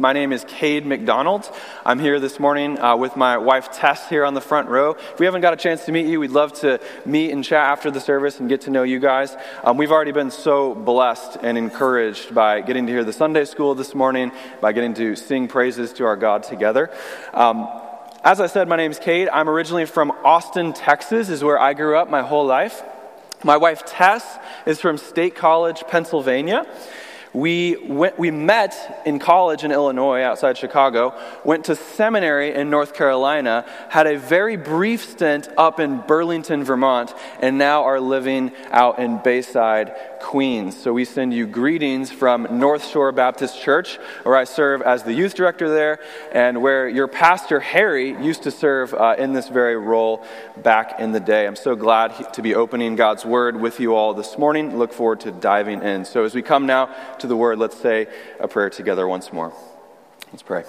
My name is Cade McDonald. I'm here this morning uh, with my wife Tess here on the front row. If we haven't got a chance to meet you, we'd love to meet and chat after the service and get to know you guys. Um, we've already been so blessed and encouraged by getting to hear the Sunday school this morning, by getting to sing praises to our God together. Um, as I said, my name is Cade. I'm originally from Austin, Texas, is where I grew up my whole life. My wife Tess is from State College, Pennsylvania. We, went, we met in college in Illinois outside Chicago, went to seminary in North Carolina, had a very brief stint up in Burlington, Vermont, and now are living out in Bayside, Queens. So we send you greetings from North Shore Baptist Church, where I serve as the youth director there, and where your pastor, Harry, used to serve uh, in this very role back in the day. I'm so glad to be opening God's Word with you all this morning. Look forward to diving in. So as we come now, to the word, let's say a prayer together once more. Let's pray.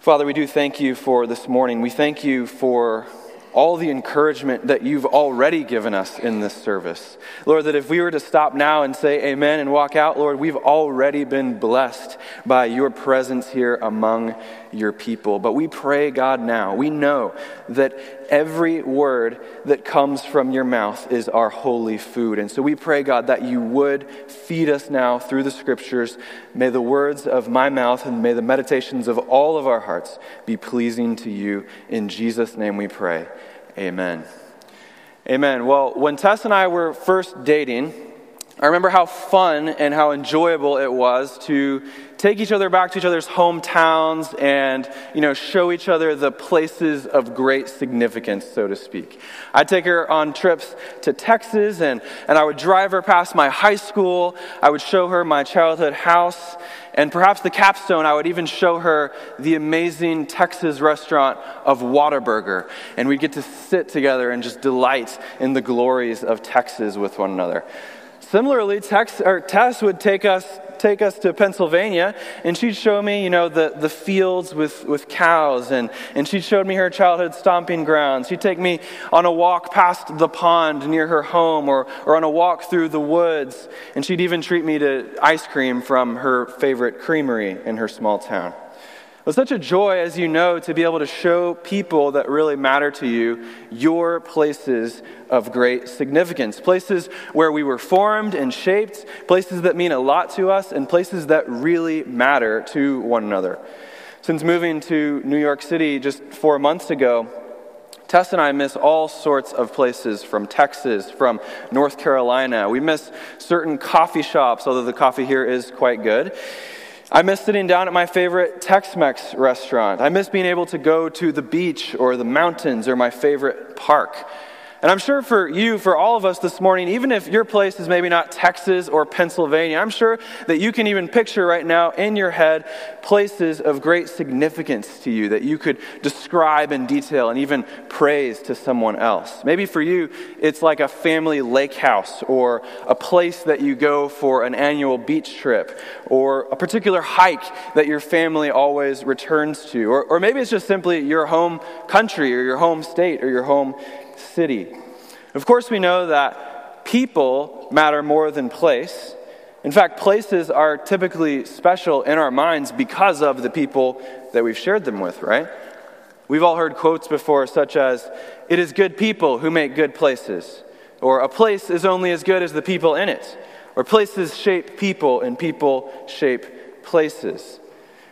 Father, we do thank you for this morning. We thank you for all the encouragement that you've already given us in this service. Lord, that if we were to stop now and say amen and walk out, Lord, we've already been blessed by your presence here among your people. But we pray, God, now, we know that every word that comes from your mouth is our holy food. And so we pray, God, that you would feed us now through the scriptures. May the words of my mouth and may the meditations of all of our hearts be pleasing to you. In Jesus' name we pray. Amen. Amen. Well, when Tess and I were first dating, I remember how fun and how enjoyable it was to take each other back to each other's hometowns and, you know, show each other the places of great significance, so to speak. I'd take her on trips to Texas and, and I would drive her past my high school. I would show her my childhood house. And perhaps the capstone, I would even show her the amazing Texas restaurant of Whataburger. And we'd get to sit together and just delight in the glories of Texas with one another. Similarly, Tex, or Tess would take us, take us to Pennsylvania, and she'd show me, you know, the, the fields with, with cows, and, and she showed me her childhood stomping grounds. She'd take me on a walk past the pond near her home, or, or on a walk through the woods, and she'd even treat me to ice cream from her favorite creamery in her small town. It's such a joy, as you know, to be able to show people that really matter to you your places of great significance. Places where we were formed and shaped, places that mean a lot to us, and places that really matter to one another. Since moving to New York City just four months ago, Tess and I miss all sorts of places from Texas, from North Carolina. We miss certain coffee shops, although the coffee here is quite good. I miss sitting down at my favorite Tex Mex restaurant. I miss being able to go to the beach or the mountains or my favorite park. And I'm sure for you, for all of us this morning, even if your place is maybe not Texas or Pennsylvania, I'm sure that you can even picture right now in your head places of great significance to you that you could describe in detail and even praise to someone else. Maybe for you, it's like a family lake house or a place that you go for an annual beach trip or a particular hike that your family always returns to. Or, or maybe it's just simply your home country or your home state or your home city. Of course, we know that people matter more than place. In fact, places are typically special in our minds because of the people that we've shared them with, right? We've all heard quotes before, such as, It is good people who make good places, or A place is only as good as the people in it, or Places shape people and people shape places.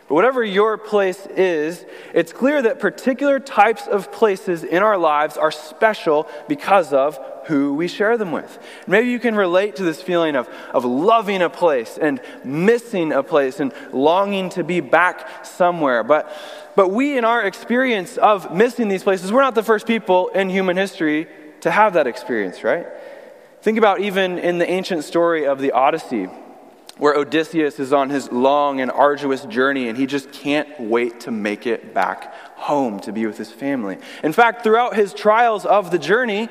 But whatever your place is, it's clear that particular types of places in our lives are special because of who we share them with. Maybe you can relate to this feeling of, of loving a place and missing a place and longing to be back somewhere. But, but we, in our experience of missing these places, we're not the first people in human history to have that experience, right? Think about even in the ancient story of the Odyssey where Odysseus is on his long and arduous journey and he just can't wait to make it back home to be with his family. In fact, throughout his trials of the journey,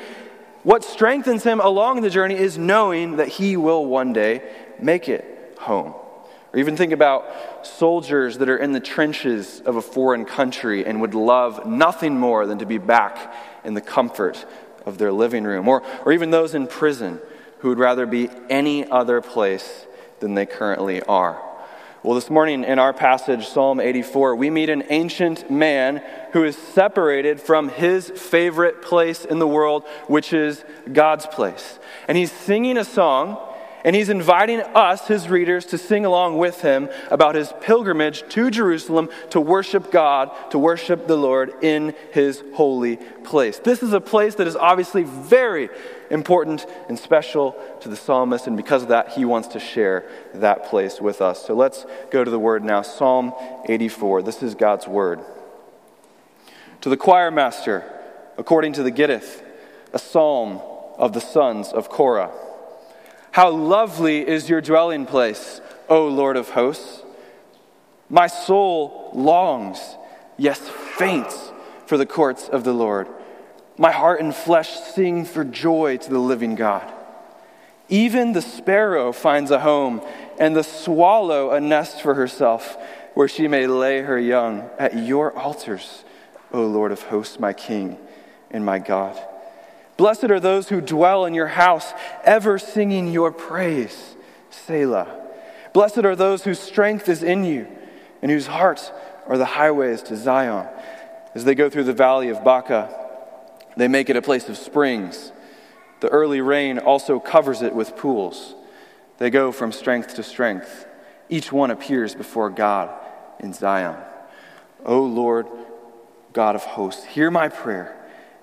what strengthens him along the journey is knowing that he will one day make it home. Or even think about soldiers that are in the trenches of a foreign country and would love nothing more than to be back in the comfort of their living room. Or, or even those in prison who would rather be any other place than they currently are. Well, this morning in our passage, Psalm 84, we meet an ancient man who is separated from his favorite place in the world, which is God's place. And he's singing a song, and he's inviting us, his readers, to sing along with him about his pilgrimage to Jerusalem to worship God, to worship the Lord in his holy place. This is a place that is obviously very important and special to the psalmist, and because of that, he wants to share that place with us. So let's go to the word now Psalm 84. This is God's word. To the choir master, according to the Gittith, a psalm of the sons of Korah. How lovely is your dwelling place, O Lord of hosts! My soul longs, yes, faints, for the courts of the Lord. My heart and flesh sing for joy to the living God. Even the sparrow finds a home, and the swallow a nest for herself, where she may lay her young at your altars, O Lord of hosts, my King and my God. Blessed are those who dwell in your house, ever singing your praise. Selah. Blessed are those whose strength is in you, and whose hearts are the highways to Zion. As they go through the valley of Baca, they make it a place of springs. The early rain also covers it with pools. They go from strength to strength. Each one appears before God in Zion. O Lord, God of hosts, hear my prayer.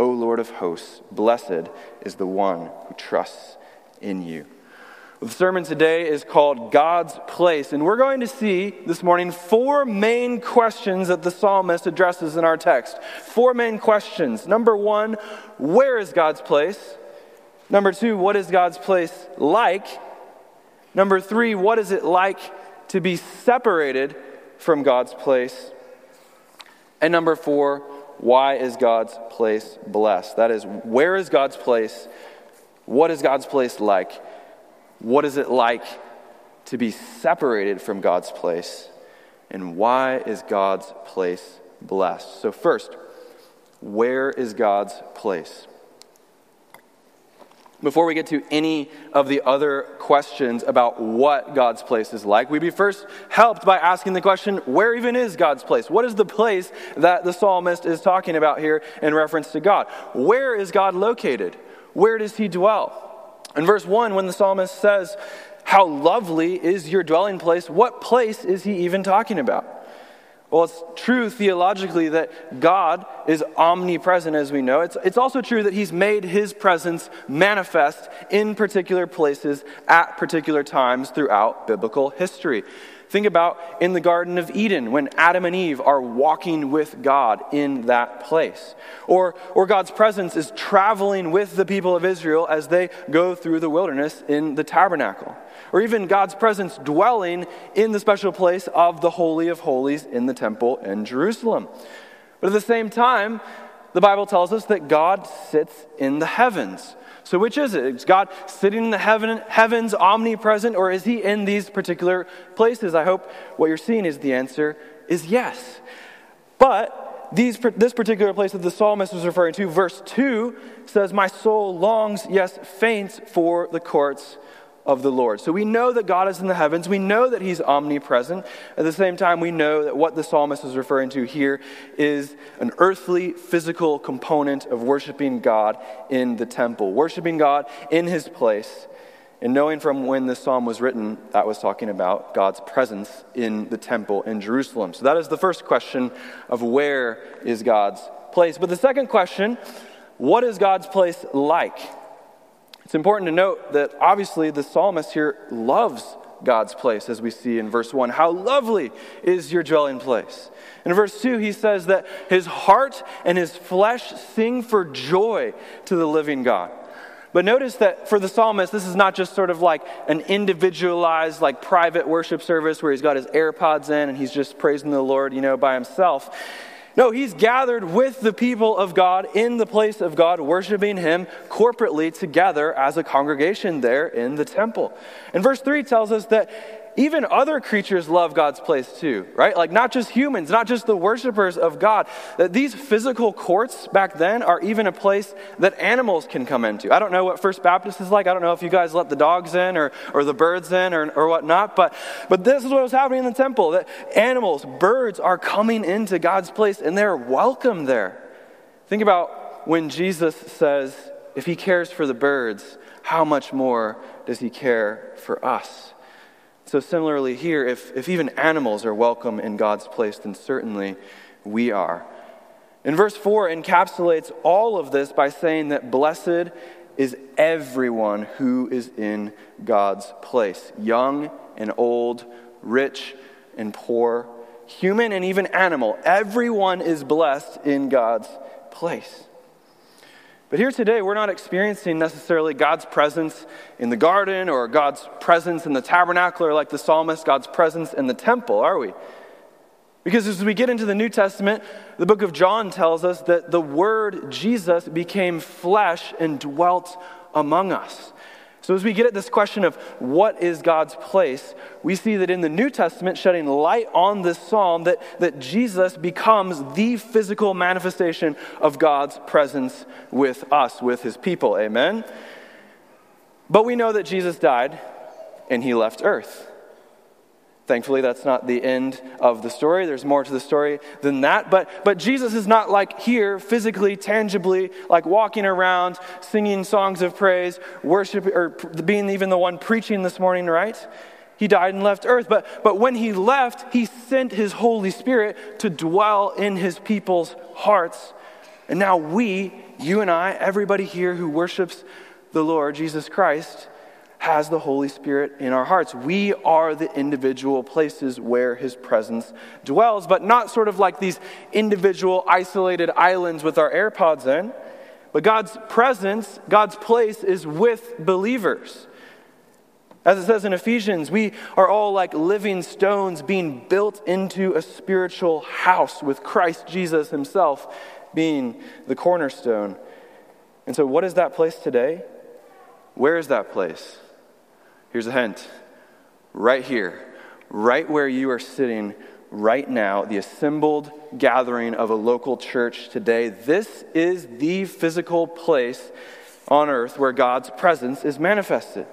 O Lord of hosts, blessed is the one who trusts in you. The sermon today is called God's Place, and we're going to see this morning four main questions that the psalmist addresses in our text. Four main questions. Number one, where is God's place? Number two, what is God's place like? Number three, what is it like to be separated from God's place? And number four, why is God's place blessed? That is, where is God's place? What is God's place like? What is it like to be separated from God's place? And why is God's place blessed? So, first, where is God's place? Before we get to any of the other questions about what God's place is like, we'd be first helped by asking the question where even is God's place? What is the place that the psalmist is talking about here in reference to God? Where is God located? Where does he dwell? In verse 1, when the psalmist says, How lovely is your dwelling place, what place is he even talking about? Well, it's true theologically that God is omnipresent, as we know. It's, it's also true that He's made His presence manifest in particular places at particular times throughout biblical history. Think about in the Garden of Eden when Adam and Eve are walking with God in that place. Or, or God's presence is traveling with the people of Israel as they go through the wilderness in the tabernacle. Or even God's presence dwelling in the special place of the Holy of Holies in the temple in Jerusalem. But at the same time, the Bible tells us that God sits in the heavens. So, which is it? Is God sitting in the heaven, heavens, omnipresent, or is He in these particular places? I hope what you're seeing is the answer is yes. But these, this particular place that the psalmist was referring to, verse 2, says, My soul longs, yes, faints for the courts of the Lord. So we know that God is in the heavens. We know that He's omnipresent. At the same time, we know that what the psalmist is referring to here is an earthly, physical component of worshiping God in the temple, worshiping God in His place. And knowing from when this psalm was written, that was talking about God's presence in the temple in Jerusalem. So that is the first question of where is God's place. But the second question, what is God's place like? It's important to note that obviously the psalmist here loves God's place, as we see in verse 1. How lovely is your dwelling place. In verse 2, he says that his heart and his flesh sing for joy to the living God. But notice that for the psalmist, this is not just sort of like an individualized, like private worship service where he's got his AirPods in and he's just praising the Lord, you know, by himself. No, he's gathered with the people of God in the place of God, worshiping him corporately together as a congregation there in the temple. And verse 3 tells us that even other creatures love God's place too, right? Like not just humans, not just the worshipers of God. That these physical courts back then are even a place that animals can come into. I don't know what First Baptist is like. I don't know if you guys let the dogs in or, or the birds in or, or whatnot, but, but this is what was happening in the temple that animals, birds are coming into God's place and they're welcome there. Think about when Jesus says, if he cares for the birds, how much more does he care for us? So, similarly, here, if, if even animals are welcome in God's place, then certainly we are. And verse 4 encapsulates all of this by saying that blessed is everyone who is in God's place young and old, rich and poor, human and even animal. Everyone is blessed in God's place. But here today, we're not experiencing necessarily God's presence in the garden or God's presence in the tabernacle or like the psalmist, God's presence in the temple, are we? Because as we get into the New Testament, the book of John tells us that the Word Jesus became flesh and dwelt among us. So, as we get at this question of what is God's place, we see that in the New Testament, shedding light on this psalm, that, that Jesus becomes the physical manifestation of God's presence with us, with his people. Amen? But we know that Jesus died and he left earth. Thankfully, that's not the end of the story. There's more to the story than that. But, but Jesus is not like here, physically, tangibly, like walking around, singing songs of praise, worship, or being even the one preaching this morning, right? He died and left earth. But, but when he left, he sent his Holy Spirit to dwell in his people's hearts. And now we, you and I, everybody here who worships the Lord Jesus Christ, has the Holy Spirit in our hearts. We are the individual places where His presence dwells, but not sort of like these individual isolated islands with our AirPods in. But God's presence, God's place is with believers. As it says in Ephesians, we are all like living stones being built into a spiritual house with Christ Jesus Himself being the cornerstone. And so, what is that place today? Where is that place? Here's a hint right here, right where you are sitting right now, the assembled gathering of a local church today. This is the physical place on earth where God's presence is manifested.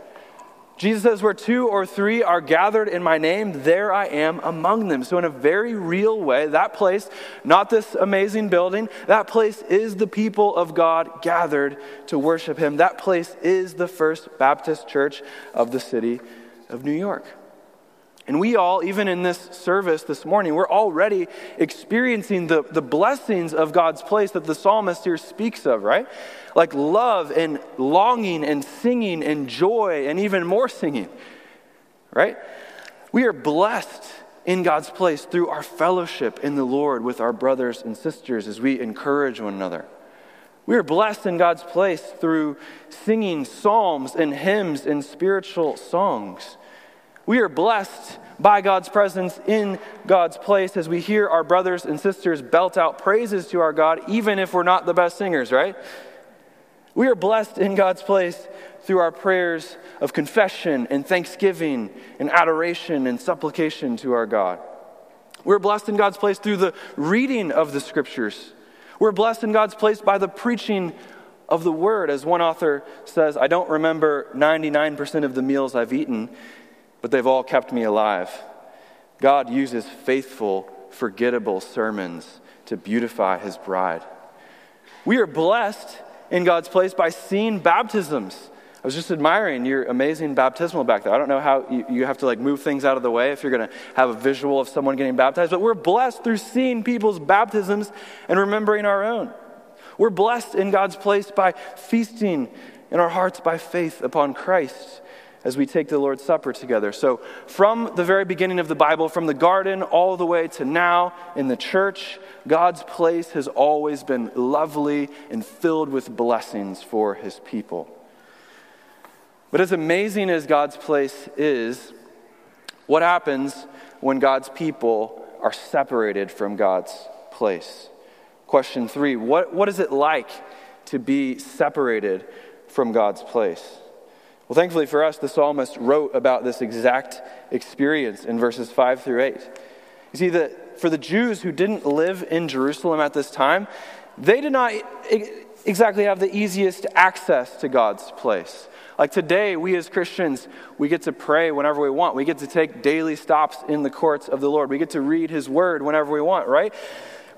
Jesus says, Where two or three are gathered in my name, there I am among them. So, in a very real way, that place, not this amazing building, that place is the people of God gathered to worship Him. That place is the First Baptist Church of the city of New York. And we all, even in this service this morning, we're already experiencing the, the blessings of God's place that the psalmist here speaks of, right? Like love and longing and singing and joy and even more singing, right? We are blessed in God's place through our fellowship in the Lord with our brothers and sisters as we encourage one another. We are blessed in God's place through singing psalms and hymns and spiritual songs. We are blessed by God's presence in God's place as we hear our brothers and sisters belt out praises to our God, even if we're not the best singers, right? We are blessed in God's place through our prayers of confession and thanksgiving and adoration and supplication to our God. We're blessed in God's place through the reading of the scriptures. We're blessed in God's place by the preaching of the word. As one author says, I don't remember 99% of the meals I've eaten, but they've all kept me alive. God uses faithful, forgettable sermons to beautify his bride. We are blessed in God's place by seeing baptisms. I was just admiring your amazing baptismal back there. I don't know how you, you have to like move things out of the way if you're going to have a visual of someone getting baptized, but we're blessed through seeing people's baptisms and remembering our own. We're blessed in God's place by feasting in our hearts by faith upon Christ as we take the Lord's Supper together. So, from the very beginning of the Bible, from the garden all the way to now in the church, God's place has always been lovely and filled with blessings for his people. But as amazing as God's place is, what happens when God's people are separated from God's place? Question three what, what is it like to be separated from God's place? Well, thankfully for us, the psalmist wrote about this exact experience in verses 5 through 8. You see, that for the Jews who didn't live in Jerusalem at this time, they did not exactly have the easiest access to God's place. Like today, we as Christians, we get to pray whenever we want. We get to take daily stops in the courts of the Lord. We get to read His Word whenever we want, right?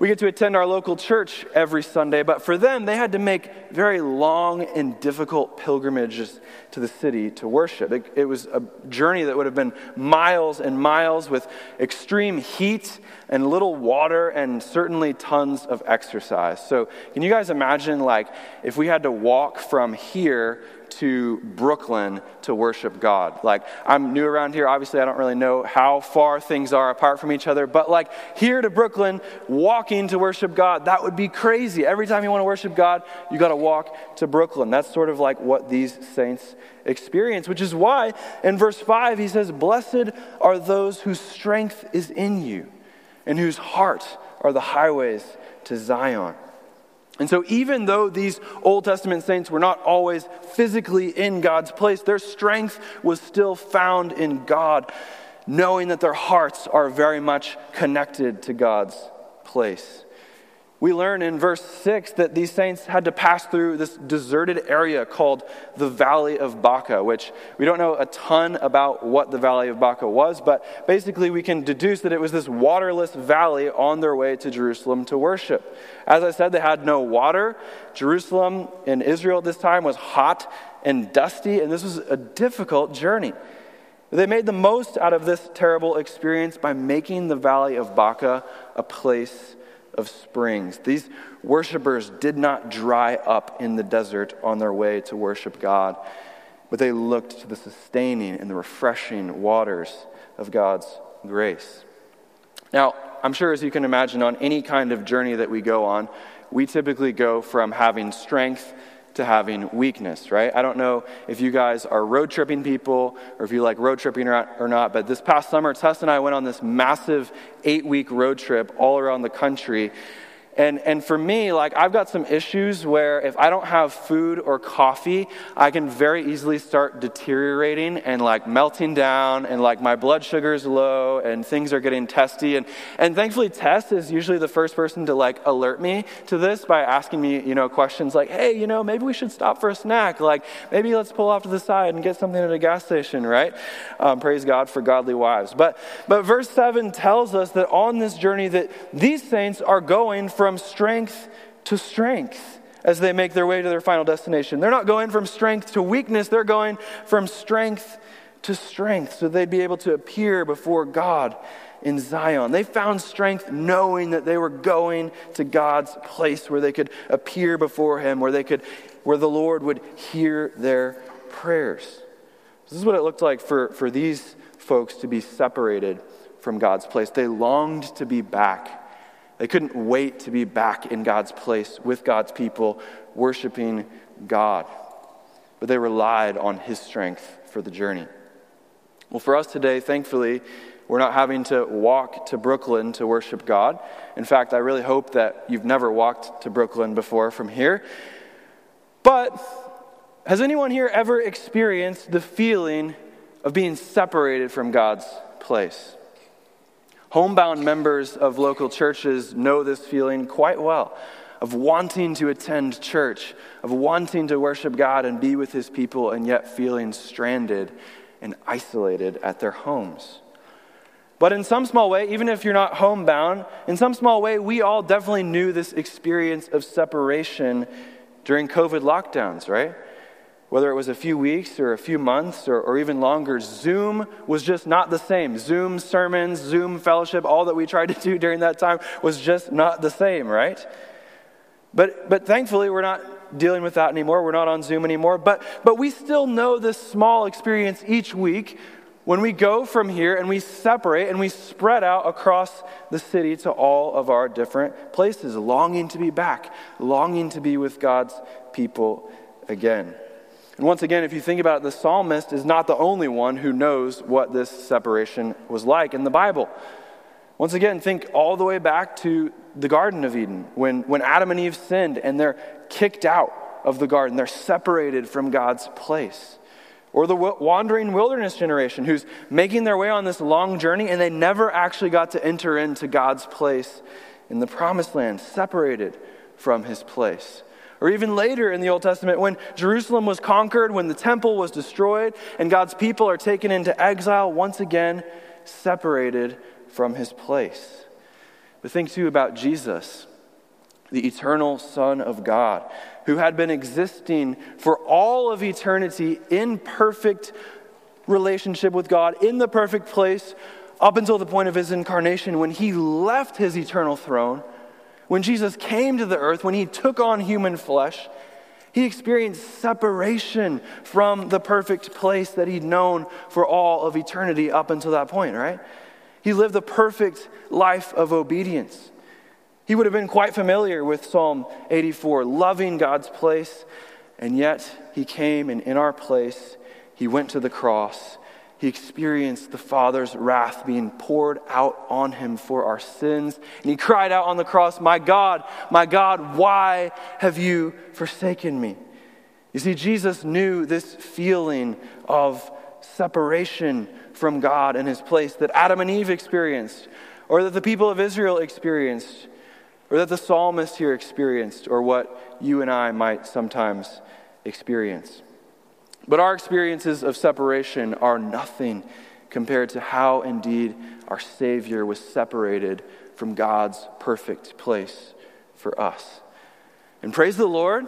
We get to attend our local church every Sunday, but for them, they had to make very long and difficult pilgrimages to the city to worship. It, it, was a journey that would have been miles and miles with extreme heat and little water and certainly tons of exercise. So, can you guys imagine, like, if we had to walk from here to Brooklyn to worship God. Like, I'm new around here. Obviously, I don't really know how far things are apart from each other, but like here to Brooklyn, walking to worship God, that would be crazy. Every time you want to worship God, you got to walk to Brooklyn. That's sort of like what these saints experience, which is why in verse 5 he says, Blessed are those whose strength is in you and whose heart are the highways to Zion. And so, even though these Old Testament saints were not always physically in God's place, their strength was still found in God, knowing that their hearts are very much connected to God's place. We learn in verse 6 that these saints had to pass through this deserted area called the Valley of Baca, which we don't know a ton about what the Valley of Baca was, but basically we can deduce that it was this waterless valley on their way to Jerusalem to worship. As I said, they had no water. Jerusalem in Israel at this time was hot and dusty, and this was a difficult journey. They made the most out of this terrible experience by making the Valley of Baca a place of springs. These worshipers did not dry up in the desert on their way to worship God, but they looked to the sustaining and the refreshing waters of God's grace. Now, I'm sure as you can imagine, on any kind of journey that we go on, we typically go from having strength to having weakness, right? I don't know if you guys are road tripping people or if you like road tripping or not, but this past summer, Tess and I went on this massive eight week road trip all around the country. And, and for me, like, I've got some issues where if I don't have food or coffee, I can very easily start deteriorating and, like, melting down, and, like, my blood sugar is low, and things are getting testy. And, and thankfully, Tess is usually the first person to, like, alert me to this by asking me, you know, questions like, hey, you know, maybe we should stop for a snack. Like, maybe let's pull off to the side and get something at a gas station, right? Um, praise God for godly wives. But, but verse 7 tells us that on this journey that these saints are going from strength to strength as they make their way to their final destination. They're not going from strength to weakness, they're going from strength to strength so they'd be able to appear before God in Zion. They found strength knowing that they were going to God's place where they could appear before him, where they could where the Lord would hear their prayers. This is what it looked like for, for these folks to be separated from God's place. They longed to be back they couldn't wait to be back in God's place with God's people, worshiping God. But they relied on His strength for the journey. Well, for us today, thankfully, we're not having to walk to Brooklyn to worship God. In fact, I really hope that you've never walked to Brooklyn before from here. But has anyone here ever experienced the feeling of being separated from God's place? Homebound members of local churches know this feeling quite well of wanting to attend church, of wanting to worship God and be with his people, and yet feeling stranded and isolated at their homes. But in some small way, even if you're not homebound, in some small way, we all definitely knew this experience of separation during COVID lockdowns, right? Whether it was a few weeks or a few months or, or, even longer, Zoom was just not the same. Zoom sermons, Zoom fellowship, all that we tried to do during that time was just not the same, right? But, but thankfully, we're not dealing with that anymore. We're not on Zoom anymore. But, but we still know this small experience each week when we go from here and we separate and we spread out across the city to all of our different places, longing to be back, longing to be with God's people again. And once again, if you think about it, the psalmist is not the only one who knows what this separation was like in the Bible. Once again, think all the way back to the Garden of Eden when, when Adam and Eve sinned and they're kicked out of the garden, they're separated from God's place. Or the wandering wilderness generation who's making their way on this long journey and they never actually got to enter into God's place in the promised land, separated from his place. Or even later in the Old Testament, when Jerusalem was conquered, when the temple was destroyed, and God's people are taken into exile, once again separated from his place. But think too about Jesus, the eternal Son of God, who had been existing for all of eternity in perfect relationship with God, in the perfect place, up until the point of his incarnation, when he left his eternal throne. When Jesus came to the earth, when he took on human flesh, he experienced separation from the perfect place that he'd known for all of eternity up until that point, right? He lived the perfect life of obedience. He would have been quite familiar with Psalm 84, loving God's place, and yet he came and in our place, he went to the cross. He experienced the Father's wrath being poured out on him for our sins. And he cried out on the cross, My God, my God, why have you forsaken me? You see, Jesus knew this feeling of separation from God and his place that Adam and Eve experienced, or that the people of Israel experienced, or that the psalmist here experienced, or what you and I might sometimes experience. But our experiences of separation are nothing compared to how indeed our Savior was separated from God's perfect place for us. And praise the Lord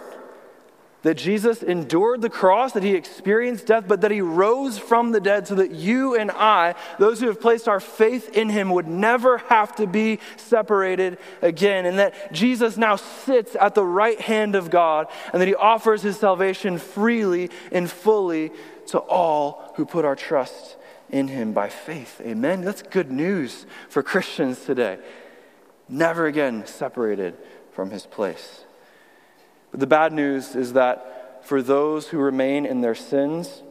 that Jesus endured the cross, that he experienced death, but that he rose from the dead so that you and I, those who have placed our faith in him, would never have to be separated again. And that Jesus now sits at the right hand of God and that he offers his salvation freely and fully to all who put our trust in him by faith. Amen. That's good news for Christians today. Never again separated from his place. But the bad news is that for those who remain in their sins,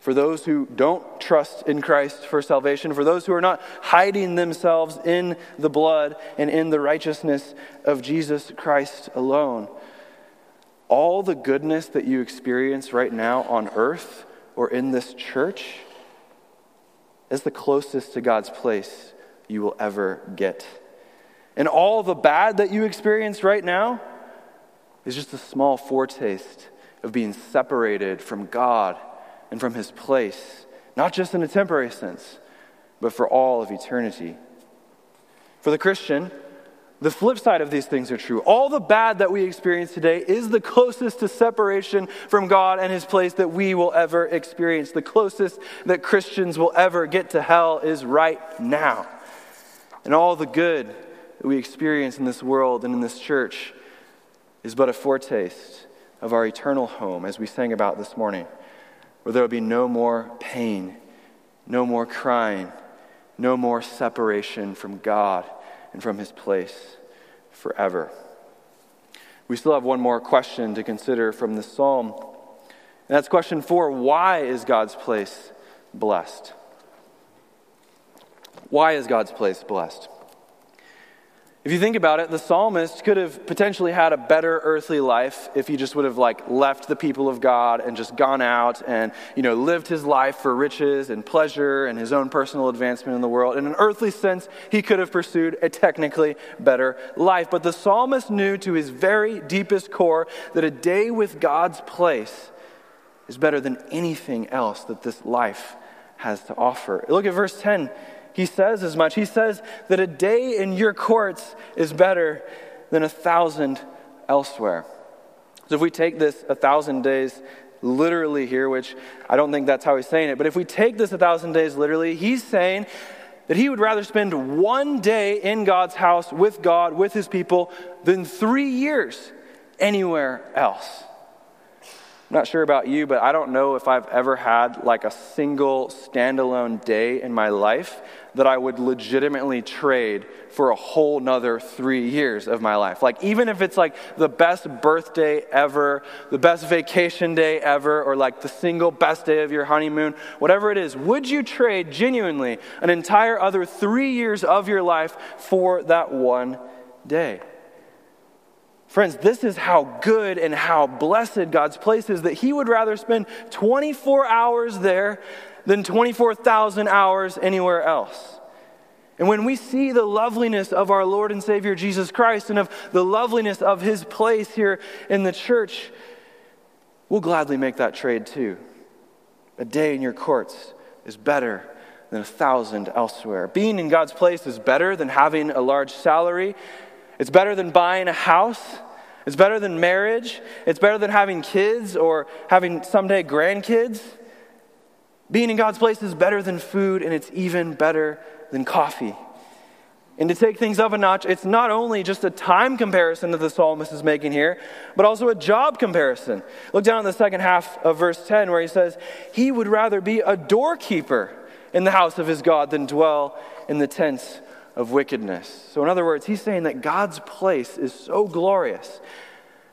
for those who don't trust in Christ for salvation, for those who are not hiding themselves in the blood and in the righteousness of Jesus Christ alone, all the goodness that you experience right now on earth or in this church is the closest to God's place you will ever get. And all the bad that you experience right now is just a small foretaste of being separated from God and from His place, not just in a temporary sense, but for all of eternity. For the Christian, the flip side of these things are true. All the bad that we experience today is the closest to separation from God and His place that we will ever experience. The closest that Christians will ever get to hell is right now. And all the good that we experience in this world and in this church is but a foretaste of our eternal home, as we sang about this morning, where there will be no more pain, no more crying, no more separation from God and from His place forever. We still have one more question to consider from this psalm. And that's question four why is God's place blessed? Why is God's place blessed? If you think about it, the psalmist could have potentially had a better earthly life if he just would have like left the people of God and just gone out and, you know, lived his life for riches and pleasure and his own personal advancement in the world. In an earthly sense, he could have pursued a technically better life. But the psalmist knew to his very deepest core that a day with God's place is better than anything else that this life has to offer. Look at verse 10. He says as much. He says that a day in your courts is better than a thousand elsewhere. So if we take this a thousand days literally here, which I don't think that's how he's saying it, but if we take this a thousand days literally, he's saying that he would rather spend one day in God's house with God, with his people, than three years anywhere else. I'm not sure about you, but I don't know if I've ever had like a single standalone day in my life that I would legitimately trade for a whole nother three years of my life. Like, even if it's like the best birthday ever, the best vacation day ever, or like the single best day of your honeymoon, whatever it is, would you trade genuinely an entire other three years of your life for that one day? Friends, this is how good and how blessed God's place is that He would rather spend 24 hours there than 24,000 hours anywhere else. And when we see the loveliness of our Lord and Savior Jesus Christ and of the loveliness of His place here in the church, we'll gladly make that trade too. A day in your courts is better than a thousand elsewhere. Being in God's place is better than having a large salary it's better than buying a house. It's better than marriage. It's better than having kids or having someday grandkids. Being in God's place is better than food, and it's even better than coffee. And to take things up a notch, it's not only just a time comparison that the psalmist is making here, but also a job comparison. Look down at the second half of verse 10 where he says, He would rather be a doorkeeper in the house of his God than dwell in the tents of wickedness. So, in other words, he's saying that God's place is so glorious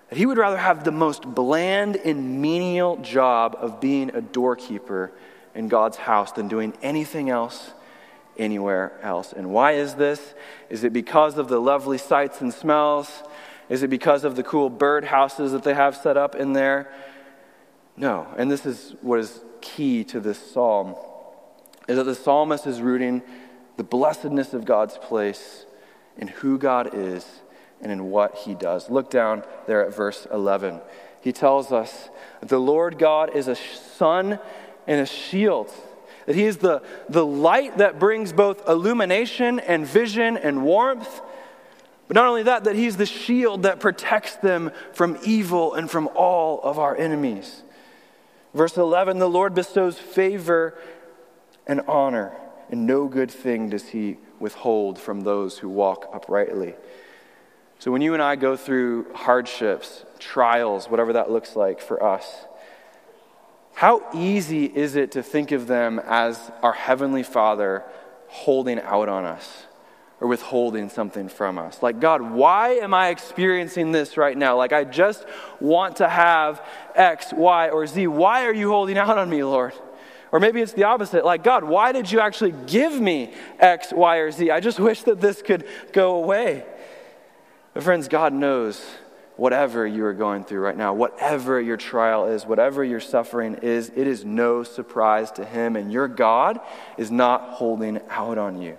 that he would rather have the most bland and menial job of being a doorkeeper in God's house than doing anything else anywhere else. And why is this? Is it because of the lovely sights and smells? Is it because of the cool bird houses that they have set up in there? No. And this is what is key to this psalm is that the psalmist is rooting the blessedness of God's place in who God is and in what he does. Look down there at verse 11. He tells us the Lord God is a sun and a shield, that he is the, the light that brings both illumination and vision and warmth. But not only that, that he's the shield that protects them from evil and from all of our enemies. Verse 11 the Lord bestows favor and honor and no good thing does he withhold from those who walk uprightly. So when you and I go through hardships, trials, whatever that looks like for us, how easy is it to think of them as our Heavenly Father holding out on us or withholding something from us? Like, God, why am I experiencing this right now? Like, I just want to have X, Y, or Z. Why are you holding out on me, Lord? Or maybe it's the opposite like, God, why did you actually give me X, Y, or Z? I just wish that this could go away. But, friends, God knows whatever you are going through right now, whatever your trial is, whatever your suffering is, it is no surprise to Him, and your God is not holding out on you.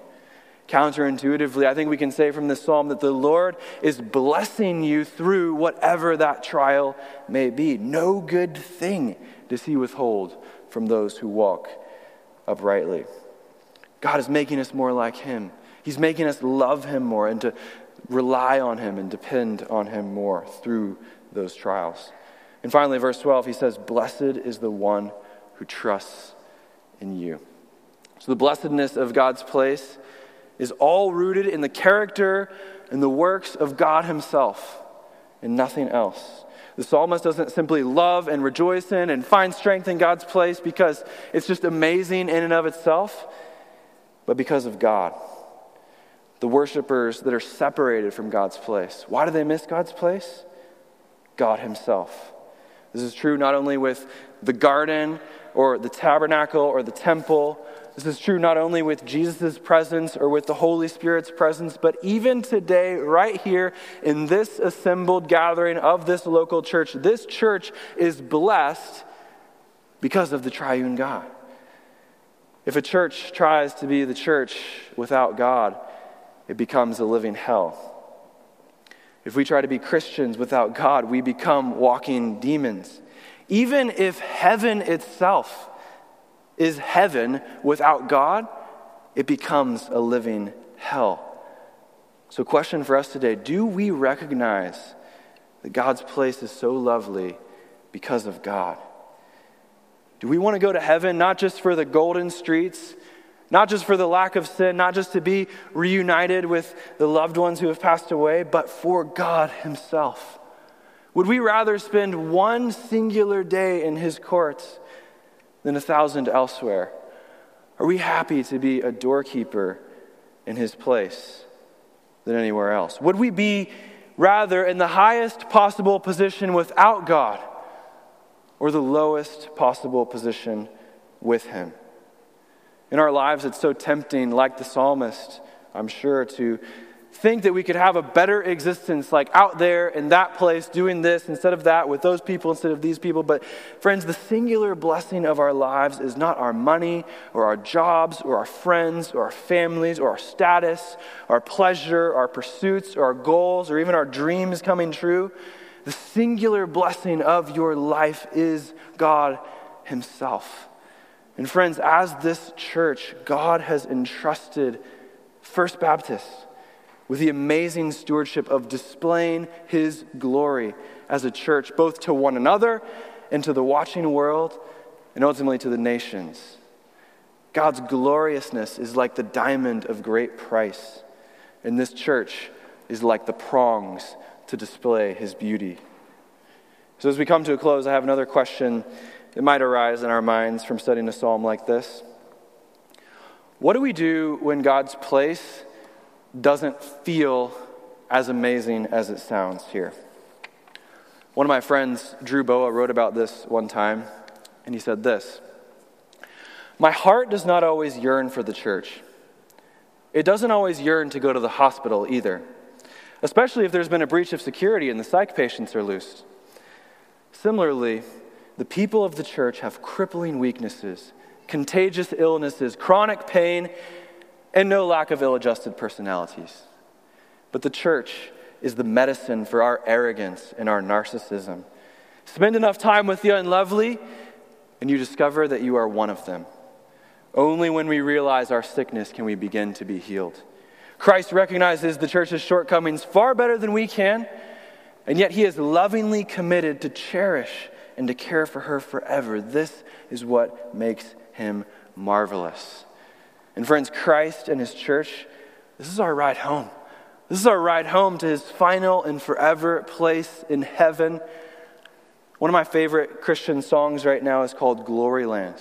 Counterintuitively, I think we can say from this psalm that the Lord is blessing you through whatever that trial may be. No good thing does He withhold from those who walk uprightly. God is making us more like Him. He's making us love Him more and to rely on Him and depend on Him more through those trials. And finally, verse 12, he says, Blessed is the one who trusts in you. So the blessedness of God's place is all rooted in the character and the works of God Himself and nothing else. The psalmist doesn't simply love and rejoice in and find strength in God's place because it's just amazing in and of itself, but because of God. The worshipers that are separated from God's place. Why do they miss God's place? God Himself. This is true not only with the garden or the tabernacle or the temple, this is true not only with Jesus' presence or with the Holy Spirit's presence, but even today, right here in this assembled gathering of this local church, this church is blessed because of the triune God. If a church tries to be the church without God, it becomes a living hell. If we try to be Christians without God, we become walking demons. Even if heaven itself is heaven without God, it becomes a living hell. So, question for us today do we recognize that God's place is so lovely because of God? Do we want to go to heaven not just for the golden streets, not just for the lack of sin, not just to be reunited with the loved ones who have passed away, but for God Himself? Would we rather spend one singular day in his courts than a thousand elsewhere? Are we happy to be a doorkeeper in his place than anywhere else? Would we be rather in the highest possible position without God or the lowest possible position with him? In our lives, it's so tempting, like the psalmist, I'm sure, to think that we could have a better existence like out there in that place doing this instead of that with those people instead of these people. But friends the singular blessing of our lives is not our money or our jobs or our friends or our families or our status our pleasure our pursuits or our goals or even our dreams coming true. The singular blessing of your life is God himself. And friends as this church God has entrusted First Baptist with the amazing stewardship of displaying his glory as a church, both to one another and to the watching world, and ultimately to the nations. God's gloriousness is like the diamond of great price, and this church is like the prongs to display his beauty. So, as we come to a close, I have another question that might arise in our minds from studying a psalm like this. What do we do when God's place doesn't feel as amazing as it sounds here. One of my friends, Drew Boa, wrote about this one time, and he said this My heart does not always yearn for the church. It doesn't always yearn to go to the hospital either, especially if there's been a breach of security and the psych patients are loose. Similarly, the people of the church have crippling weaknesses, contagious illnesses, chronic pain, and no lack of ill adjusted personalities. But the church is the medicine for our arrogance and our narcissism. Spend enough time with the unlovely, and you discover that you are one of them. Only when we realize our sickness can we begin to be healed. Christ recognizes the church's shortcomings far better than we can, and yet he is lovingly committed to cherish and to care for her forever. This is what makes him marvelous. And friends, Christ and his church, this is our ride home. This is our ride home to his final and forever place in heaven. One of my favorite Christian songs right now is called Gloryland.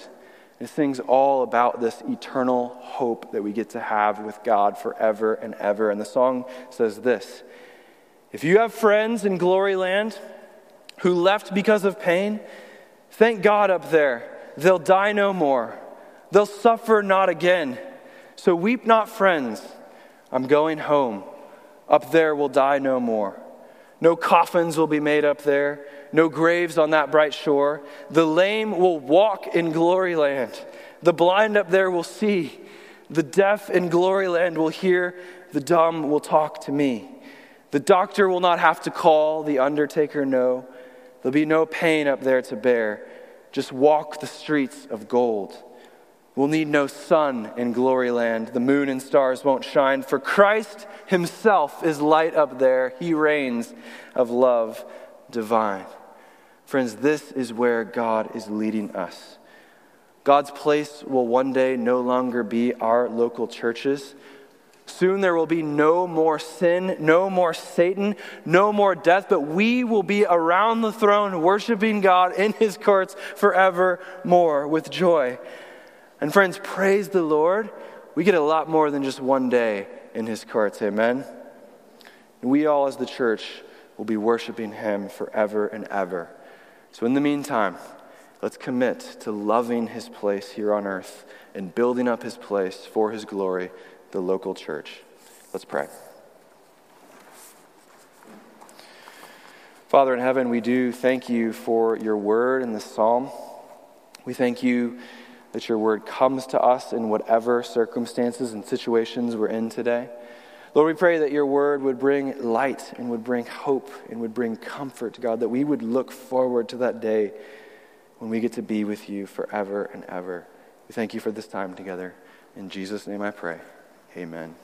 It sings all about this eternal hope that we get to have with God forever and ever. And the song says this If you have friends in Gloryland who left because of pain, thank God up there. They'll die no more. They'll suffer not again. So weep not, friends. I'm going home. Up there will die no more. No coffins will be made up there, no graves on that bright shore. The lame will walk in glory land. The blind up there will see. The deaf in glory land will hear. The dumb will talk to me. The doctor will not have to call, the undertaker no. There'll be no pain up there to bear. Just walk the streets of gold. We'll need no sun in glory land. The moon and stars won't shine, for Christ himself is light up there. He reigns of love divine. Friends, this is where God is leading us. God's place will one day no longer be our local churches. Soon there will be no more sin, no more Satan, no more death, but we will be around the throne worshiping God in his courts forevermore with joy. And friends, praise the Lord. We get a lot more than just one day in his courts. Amen. And we all, as the church, will be worshiping him forever and ever. So, in the meantime, let's commit to loving his place here on earth and building up his place for his glory, the local church. Let's pray. Father in heaven, we do thank you for your word in this psalm. We thank you that your word comes to us in whatever circumstances and situations we're in today. Lord, we pray that your word would bring light and would bring hope and would bring comfort, God, that we would look forward to that day when we get to be with you forever and ever. We thank you for this time together. In Jesus' name I pray. Amen.